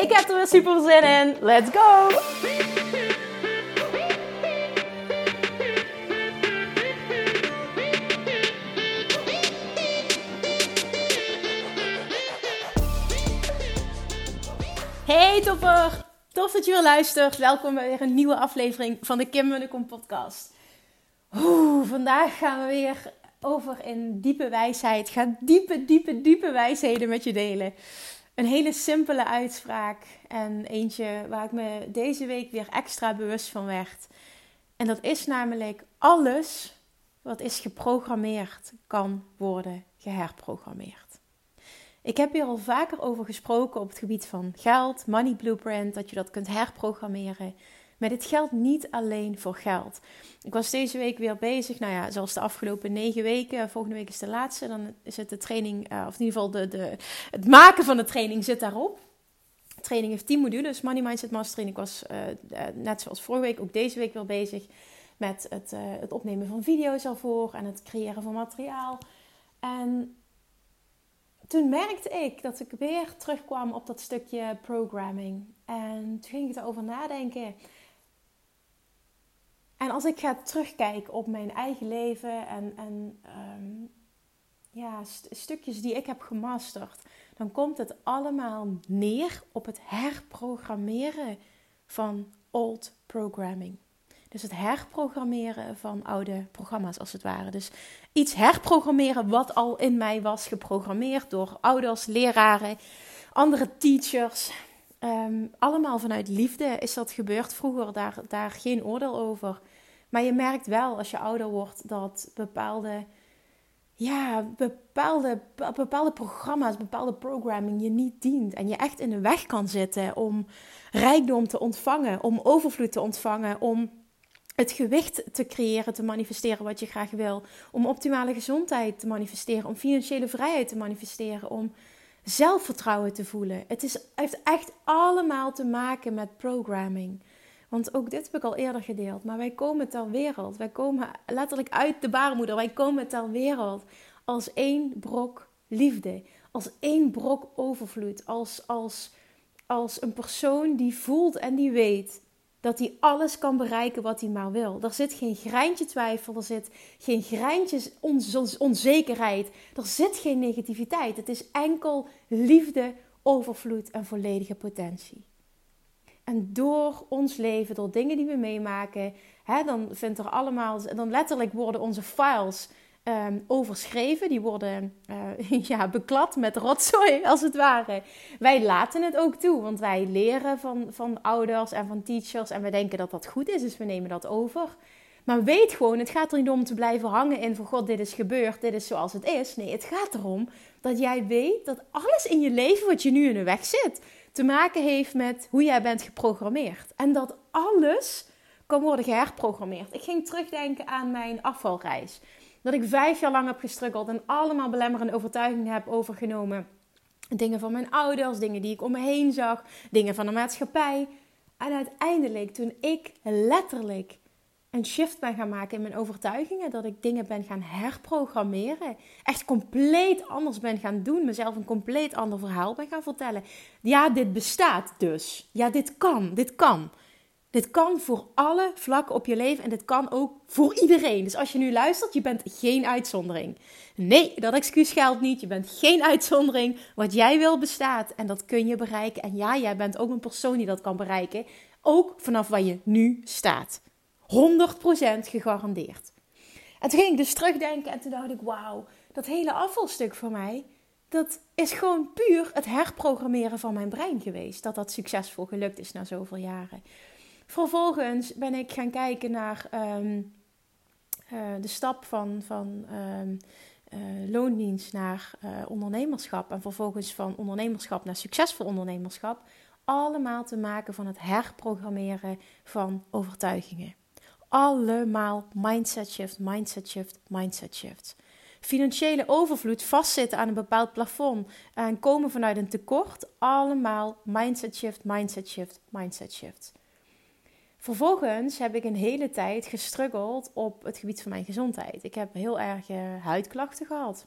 Ik heb er weer super zin in. Let's go! Hey topper! Tof dat je weer luistert. Welkom bij weer een nieuwe aflevering van de Kim Munnekom podcast. Oeh, vandaag gaan we weer over in diepe wijsheid. Ga diepe, diepe, diepe wijsheden met je delen. Een hele simpele uitspraak en eentje waar ik me deze week weer extra bewust van werd. En dat is namelijk alles wat is geprogrammeerd kan worden geherprogrammeerd. Ik heb hier al vaker over gesproken op het gebied van geld, money blueprint, dat je dat kunt herprogrammeren. Maar dit geldt niet alleen voor geld. Ik was deze week weer bezig, nou ja, zoals de afgelopen negen weken. Volgende week is de laatste. Dan het de training, eh, of in ieder geval de, de, het maken van de training zit daarop. Training heeft 10 modules, Money Mindset Mastering. Ik was uh, net zoals vorige week ook deze week weer bezig met het, het opnemen van video's ervoor en het creëren van materiaal. En toen merkte ik dat ik weer terugkwam op dat stukje programming. En toen ging ik erover nadenken. En als ik ga terugkijken op mijn eigen leven en, en um, ja, stukjes die ik heb gemasterd, dan komt het allemaal neer op het herprogrammeren van old programming. Dus het herprogrammeren van oude programma's als het ware. Dus iets herprogrammeren wat al in mij was geprogrammeerd door ouders, leraren, andere teachers. Ehm, allemaal vanuit liefde is dat gebeurd vroeger, daar, daar geen oordeel over. Maar je merkt wel als je ouder wordt dat bepaalde, ja, bepaalde, bepaalde programma's, bepaalde programming je niet dient. En je echt in de weg kan zitten om rijkdom te ontvangen, om overvloed te ontvangen, om het gewicht te creëren, te manifesteren wat je graag wil. Om optimale gezondheid te manifesteren. Om financiële vrijheid te manifesteren. Om zelfvertrouwen te voelen. Het is, heeft echt allemaal te maken met programming. Want ook dit heb ik al eerder gedeeld. Maar wij komen ter wereld. Wij komen letterlijk uit de baarmoeder. Wij komen ter wereld als één brok liefde. Als één brok overvloed. Als, als, als een persoon die voelt en die weet dat hij alles kan bereiken wat hij maar wil. Er zit geen greintje twijfel, er zit geen greintje onzekerheid, er zit geen negativiteit. Het is enkel liefde, overvloed en volledige potentie. En door ons leven, door dingen die we meemaken, hè, dan vindt er allemaal, dan letterlijk worden onze files Ehm, overschreven. Die worden uh, ja, beklad met rotzooi, als het ware. Wij laten het ook toe, want wij leren van, van ouders en van teachers. En we denken dat dat goed is, dus we nemen dat over. Maar weet gewoon, het gaat er niet om te blijven hangen in van God, dit is gebeurd, dit is zoals het is. Nee, het gaat erom dat jij weet dat alles in je leven wat je nu in de weg zit, te maken heeft met hoe jij bent geprogrammeerd. En dat alles kan worden geherprogrammeerd. Ik ging terugdenken aan mijn afvalreis. Dat ik vijf jaar lang heb gestruggeld en allemaal belemmerende overtuigingen heb overgenomen. Dingen van mijn ouders, dingen die ik om me heen zag, dingen van de maatschappij. En uiteindelijk, toen ik letterlijk een shift ben gaan maken in mijn overtuigingen, dat ik dingen ben gaan herprogrammeren, echt compleet anders ben gaan doen, mezelf een compleet ander verhaal ben gaan vertellen. Ja, dit bestaat dus. Ja, dit kan, dit kan. Dit kan voor alle vlakken op je leven en dit kan ook voor iedereen. Dus als je nu luistert, je bent geen uitzondering. Nee, dat excuus geldt niet. Je bent geen uitzondering. Wat jij wil bestaat en dat kun je bereiken. En ja, jij bent ook een persoon die dat kan bereiken. Ook vanaf waar je nu staat. 100% gegarandeerd. En toen ging ik dus terugdenken en toen dacht ik, wauw, dat hele afvalstuk voor mij, dat is gewoon puur het herprogrammeren van mijn brein geweest. Dat dat succesvol gelukt is na zoveel jaren. Vervolgens ben ik gaan kijken naar ehm, eh, de stap van, van um, uh, loondienst naar uh, ondernemerschap. En vervolgens van ondernemerschap naar succesvol ondernemerschap. allemaal te maken van het herprogrammeren van overtuigingen. Allemaal mindset shift, mindset shift, mindset shift. Financiële overvloed, vastzitten aan een bepaald plafond en komen vanuit een tekort. Allemaal mindset shift, mindset shift, mindset shift. Vervolgens heb ik een hele tijd gestruggeld op het gebied van mijn gezondheid. Ik heb heel erg huidklachten gehad.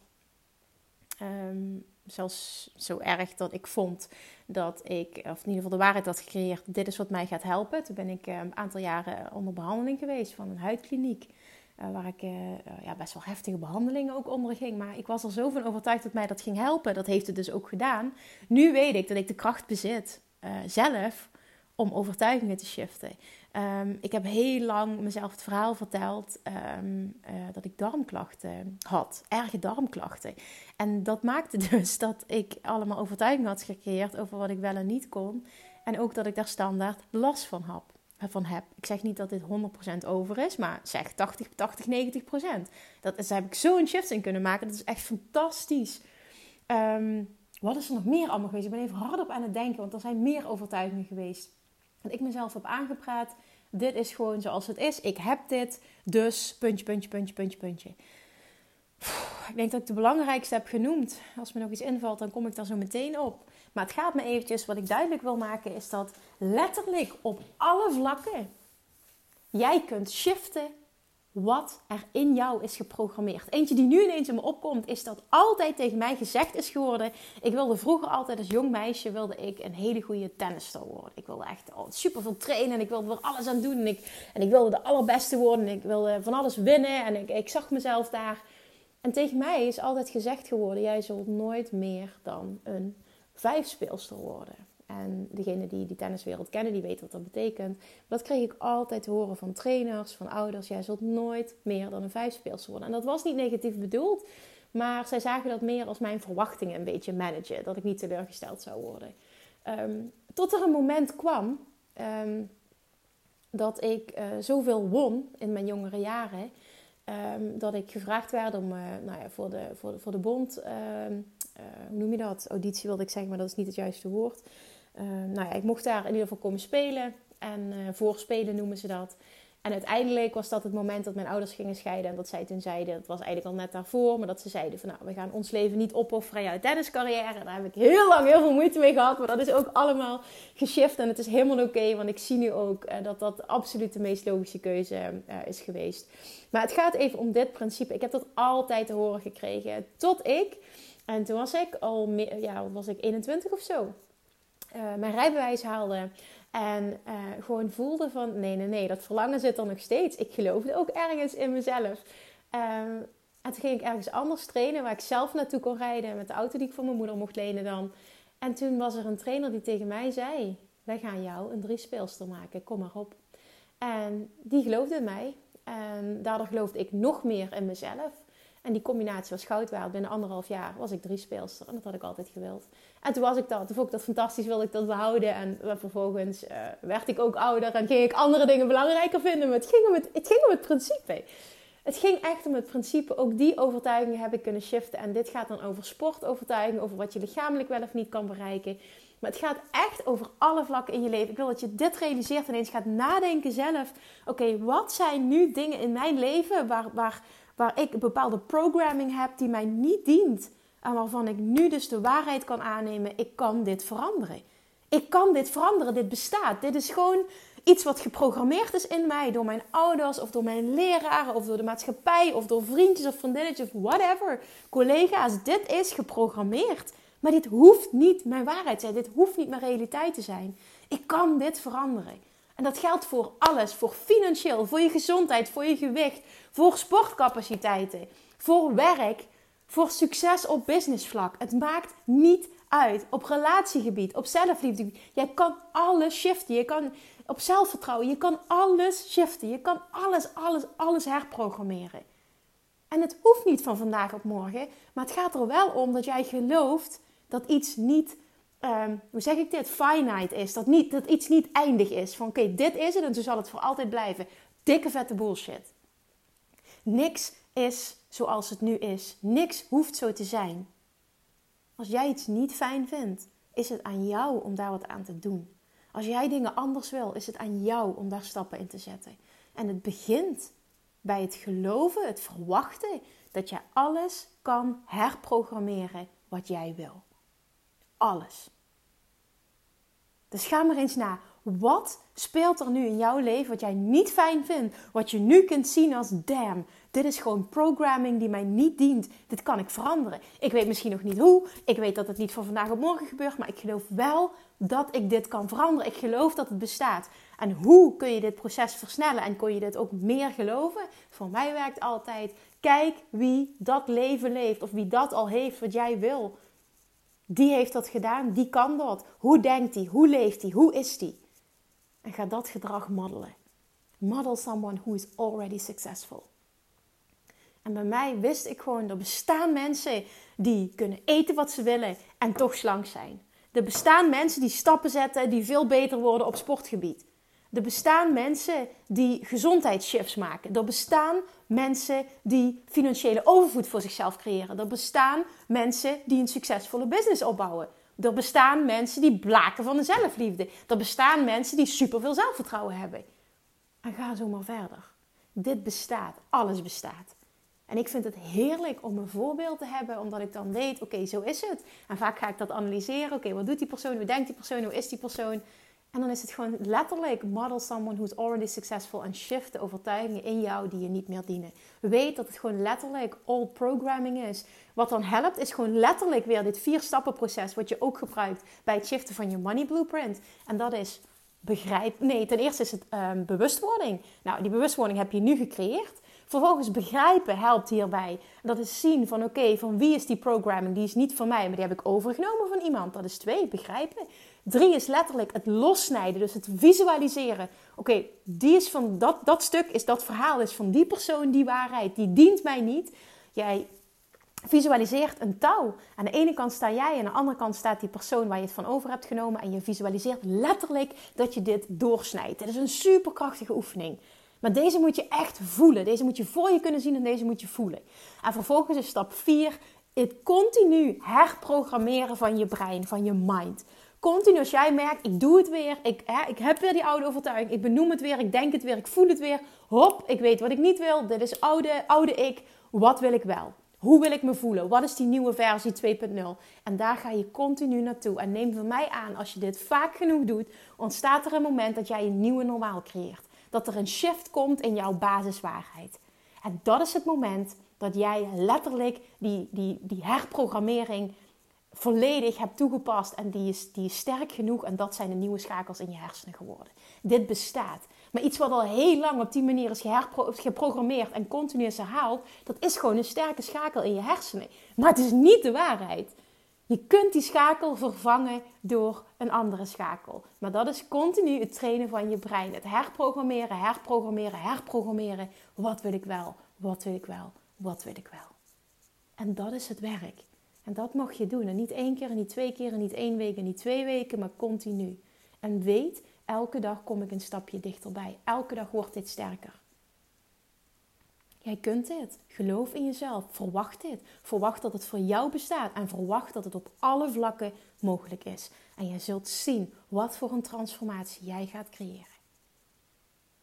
Um, zelfs zo erg dat ik vond dat ik, of in ieder geval de waarheid had gecreëerd, dit is wat mij gaat helpen. Toen ben ik eh, een aantal jaren onder behandeling geweest van een huidkliniek. Uh, waar ik uh, ja, best wel heftige behandelingen ook onder ging. Maar ik was er zo van overtuigd dat mij dat ging helpen. Dat heeft het dus ook gedaan. Nu weet ik dat ik de kracht bezit zelf om overtuigingen te shiften. Um, ik heb heel lang mezelf het verhaal verteld um, uh, dat ik darmklachten had, erge darmklachten. En dat maakte dus dat ik allemaal overtuigingen had gecreëerd over wat ik wel en niet kon. En ook dat ik daar standaard last van heb. Van heb. Ik zeg niet dat dit 100% over is, maar zeg 80, 80 90%. Dat, daar heb ik zo een shift in kunnen maken. Dat is echt fantastisch. Um, wat is er nog meer allemaal geweest? Ik ben even hardop aan het denken, want er zijn meer overtuigingen geweest. Dat ik mezelf heb aangepraat. Dit is gewoon zoals het is. Ik heb dit. Dus puntje, puntje, puntje, puntje, puntje. Ik denk dat ik de belangrijkste heb genoemd. Als me nog iets invalt, dan kom ik daar zo meteen op. Maar het gaat me eventjes, wat ik duidelijk wil maken, is dat letterlijk op alle vlakken jij kunt shiften wat er in jou is geprogrammeerd. Eentje die nu ineens in me opkomt, is dat altijd tegen mij gezegd is geworden. Ik wilde vroeger altijd als jong meisje wilde ik een hele goede tennisster worden. Ik wilde echt oh, super veel trainen en ik wilde er alles aan doen. En ik, en ik wilde de allerbeste worden en ik wilde van alles winnen. En ik, ik zag mezelf daar. En tegen mij is altijd gezegd geworden: jij zult nooit meer dan een vijfspeelster worden. En degene die die tenniswereld kennen, die weten wat dat betekent. Dat kreeg ik altijd te horen van trainers, van ouders. Jij zult nooit meer dan een vijfspeelster worden. En dat was niet negatief bedoeld. Maar zij zagen dat meer als mijn verwachtingen een beetje managen. Dat ik niet teleurgesteld zou worden. Um, tot er een moment kwam um, dat ik uh, zoveel won in mijn jongere jaren. Um, dat ik gevraagd werd om uh, nou ja, voor, de, voor, de, voor de bond, uh, hoe noem je dat? Auditie wilde ik zeggen, maar dat is niet het juiste woord. Uh, nou ja, ik mocht daar in ieder geval komen spelen. En uh, voorspelen noemen ze dat. En uiteindelijk was dat het moment dat mijn ouders gingen scheiden. En dat zij toen zeiden, dat was eigenlijk al net daarvoor. Maar dat ze zeiden van nou, we gaan ons leven niet opofferen uit tenniscarrière. Daar heb ik heel lang heel veel moeite mee gehad. Maar dat is ook allemaal geshift. En het is helemaal oké. Want ik zie nu ook uh, dat dat absoluut de meest logische keuze is geweest. Maar het gaat even om dit principe. Ik heb dat altijd te horen gekregen. Tot ik, en toen was ik al, ja, was ik 21 of zo uh, mijn rijbewijs haalde. En uh, gewoon voelde van nee, nee, nee, dat verlangen zit er nog steeds. Ik geloofde ook ergens in mezelf. Um, en toen ging ik ergens anders trainen waar ik zelf naartoe kon rijden. Met de auto die ik van mijn moeder mocht lenen dan. En toen was er een trainer die tegen mij zei: Wij gaan jou een drie speelster maken, kom maar op. En die geloofde in mij. En daardoor geloofde ik nog meer in mezelf. En die combinatie was goud waard. Binnen anderhalf jaar was ik drie speelster. En dat had ik altijd gewild. En toen was ik dat. Toen vond ik dat fantastisch. Wilde ik dat behouden. En vervolgens uh, werd ik ook ouder. En ging ik andere dingen belangrijker vinden. Maar het ging om het, het, ging om het principe. Het ging echt om het principe. Ook die overtuigingen heb ik kunnen shiften. En dit gaat dan over sportovertuiging. Over wat je lichamelijk wel of niet kan bereiken. Maar het gaat echt over alle vlakken in je leven. Ik wil dat je dit realiseert en eens gaat nadenken zelf. Oké, wat zijn nu dingen in mijn leven waar, waar, waar ik bepaalde programming heb die mij niet dient. En waarvan ik nu dus de waarheid kan aannemen, ik kan dit veranderen. Ik kan dit veranderen, dit bestaat. Dit is gewoon iets wat geprogrammeerd is in mij door mijn ouders of door mijn leraren of door de maatschappij of door vriendjes of vriendinnetjes of whatever. Collega's, dit is geprogrammeerd. Maar dit hoeft niet mijn waarheid te zijn. Dit hoeft niet mijn realiteit te zijn. Ik kan dit veranderen. En dat geldt voor alles. Voor financieel, voor je gezondheid, voor je gewicht, voor sportcapaciteiten, voor werk, voor succes op businessvlak. Het maakt niet uit. Op relatiegebied, op zelfliefde. Jij kan alles shiften. Je kan op zelfvertrouwen. Je kan alles shiften. Je kan alles, alles, alles herprogrammeren. En het hoeft niet van vandaag op morgen. Maar het gaat er wel om dat jij gelooft dat iets niet um, hoe zeg ik dit, finite is. Dat, niet, dat iets niet eindig is. Van oké, dit is het en zo zal het voor altijd blijven. Dikke vette bullshit. Niks is zoals het nu is. Niks hoeft zo te zijn. Als jij iets niet fijn vindt, is het aan jou om daar wat aan te doen. Als jij dingen anders wil, is het aan jou om daar stappen in te zetten. En het begint bij het geloven, het verwachten dat jij alles kan herprogrammeren wat jij wil. Alles. Dus ga maar eens na. Wat speelt er nu in jouw leven wat jij niet fijn vindt? Wat je nu kunt zien als damn, dit is gewoon programming die mij niet dient. Dit kan ik veranderen. Ik weet misschien nog niet hoe. Ik weet dat het niet van vandaag op morgen gebeurt. Maar ik geloof wel dat ik dit kan veranderen. Ik geloof dat het bestaat. En hoe kun je dit proces versnellen en kun je dit ook meer geloven? Voor mij werkt altijd: kijk wie dat leven leeft of wie dat al heeft wat jij wil. Die heeft dat gedaan, die kan dat. Hoe denkt hij? Hoe leeft hij? Hoe is hij? En ga dat gedrag modellen. Model someone who is already successful. En bij mij wist ik gewoon, er bestaan mensen die kunnen eten wat ze willen en toch slank zijn. Er bestaan mensen die stappen zetten die veel beter worden op sportgebied. Er bestaan mensen die gezondheidsshifts maken. Er bestaan mensen die financiële overvloed voor zichzelf creëren. Er bestaan mensen die een succesvolle business opbouwen. Er bestaan mensen die blaken van de zelfliefde. Er bestaan mensen die superveel zelfvertrouwen hebben. En ga zo maar verder. Dit bestaat. Alles bestaat. En ik vind het heerlijk om een voorbeeld te hebben, omdat ik dan weet, oké, zo is het. En vaak ga ik dat analyseren. Oké, wat doet die persoon? Hoe denkt die persoon? Hoe is die persoon? En dan is het gewoon letterlijk model someone who's already successful en shift de overtuigingen in jou die je niet meer dienen. Weet dat het gewoon letterlijk all programming is. Wat dan helpt is gewoon letterlijk weer dit vier stappen proces wat je ook gebruikt bij het shiften van je money blueprint. En dat is begrijp. Nee, ten eerste is het um, bewustwording. Nou, die bewustwording heb je nu gecreëerd. Vervolgens begrijpen helpt hierbij. Dat is zien van oké, van wie is die programming? Die is niet van mij, maar die heb ik overgenomen van iemand. Dat is twee, begrijpen. Drie is letterlijk het lossnijden, dus het visualiseren. Oké, die is van dat, dat stuk, is dat verhaal is van die persoon, die waarheid, die dient mij niet. Jij visualiseert een touw. Aan de ene kant sta jij, aan de andere kant staat die persoon waar je het van over hebt genomen. En je visualiseert letterlijk dat je dit doorsnijdt. Het is een superkrachtige oefening. Maar deze moet je echt voelen. Deze moet je voor je kunnen zien en deze moet je voelen. En vervolgens is stap 4 het continu herprogrammeren van je brein, van je mind. Continu als jij merkt, ik doe het weer, ik, hè, ik heb weer die oude overtuiging, ik benoem het weer, ik denk het weer, ik voel het weer. Hop, ik weet wat ik niet wil, dit is oude, oude ik, wat wil ik wel? Hoe wil ik me voelen? Wat is die nieuwe versie 2.0? En daar ga je continu naartoe. En neem van mij aan, als je dit vaak genoeg doet, ontstaat er een moment dat jij een nieuwe normaal creëert dat er een shift komt in jouw basiswaarheid. En dat is het moment dat jij letterlijk die, die, die herprogrammering volledig hebt toegepast. En die is, die is sterk genoeg. En dat zijn de nieuwe schakels in je hersenen geworden. Dit bestaat. Maar iets wat al heel lang op die manier is geprogrammeerd en continu is herhaald, dat is gewoon een sterke schakel in je hersenen. Maar het is niet de waarheid. Je kunt die schakel vervangen door een andere schakel. Maar dat is continu het trainen van je brein. Het herprogrammeren, herprogrammeren, herprogrammeren. Wat wil ik wel? Wat wil ik wel? Wat wil ik wel? En dat is het werk. En dat mag je doen. En niet één keer, en niet twee keer, en niet één week, en niet twee weken, maar continu. En weet, elke dag kom ik een stapje dichterbij. Elke dag wordt dit sterker. Jij kunt dit. Geloof in jezelf. Verwacht dit. Verwacht dat het voor jou bestaat. En verwacht dat het op alle vlakken mogelijk is. En je zult zien wat voor een transformatie jij gaat creëren.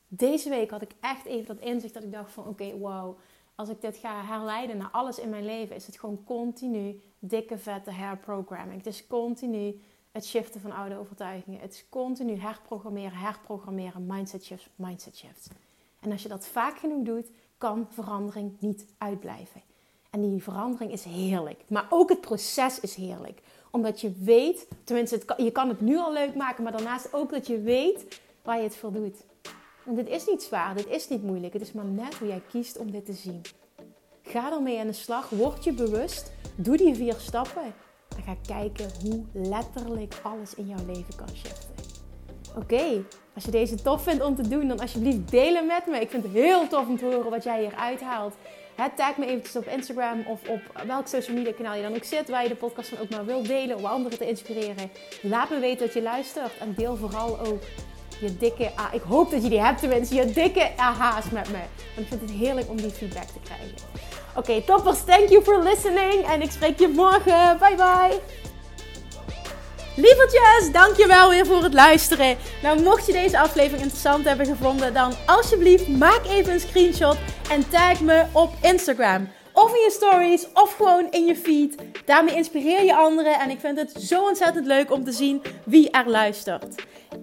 Deze week had ik echt even dat inzicht dat ik dacht van oké, wow. Als ik dit ga herleiden naar alles in mijn leven, is het gewoon continu dikke vette herprogramming. Het is continu het shiften van oude overtuigingen. Het is continu herprogrammeren, herprogrammeren, mindset shifts, mindset shifts. En als je dat vaak genoeg doet, kan verandering niet uitblijven. En die verandering is heerlijk. Maar ook het proces is heerlijk. Omdat je weet, tenminste, je kan het nu al leuk maken, maar daarnaast ook dat je weet waar je het voor doet. En dit is niet zwaar, dit is niet moeilijk. Het is maar net hoe jij kiest om dit te zien. Ga ermee aan de slag, word je bewust, doe die vier stappen en ga kijken hoe letterlijk alles in jouw leven kan shiften. Oké, als je deze tof vindt om te doen, dan alsjeblieft delen met me. Ik vind het heel tof om te horen wat jij hier uithaalt. tag me eventjes op Instagram of op welk social media kanaal je dan ook zit, waar je de podcast van ook maar wilt delen om anderen te inspireren. Laat me weten dat je luistert en deel vooral ook je dikke, ah, ik hoop dat je die hebt tenminste, je dikke aha's met me. Want ik vind het heerlijk om die feedback te krijgen. Oké, toppers, thank you for listening en ik spreek je morgen. Bye bye! Lievertjes, dankjewel weer voor het luisteren. Nou, mocht je deze aflevering interessant hebben gevonden, dan alsjeblieft maak even een screenshot en tag me op Instagram. Of in je stories, of gewoon in je feed. Daarmee inspireer je anderen en ik vind het zo ontzettend leuk om te zien wie er luistert.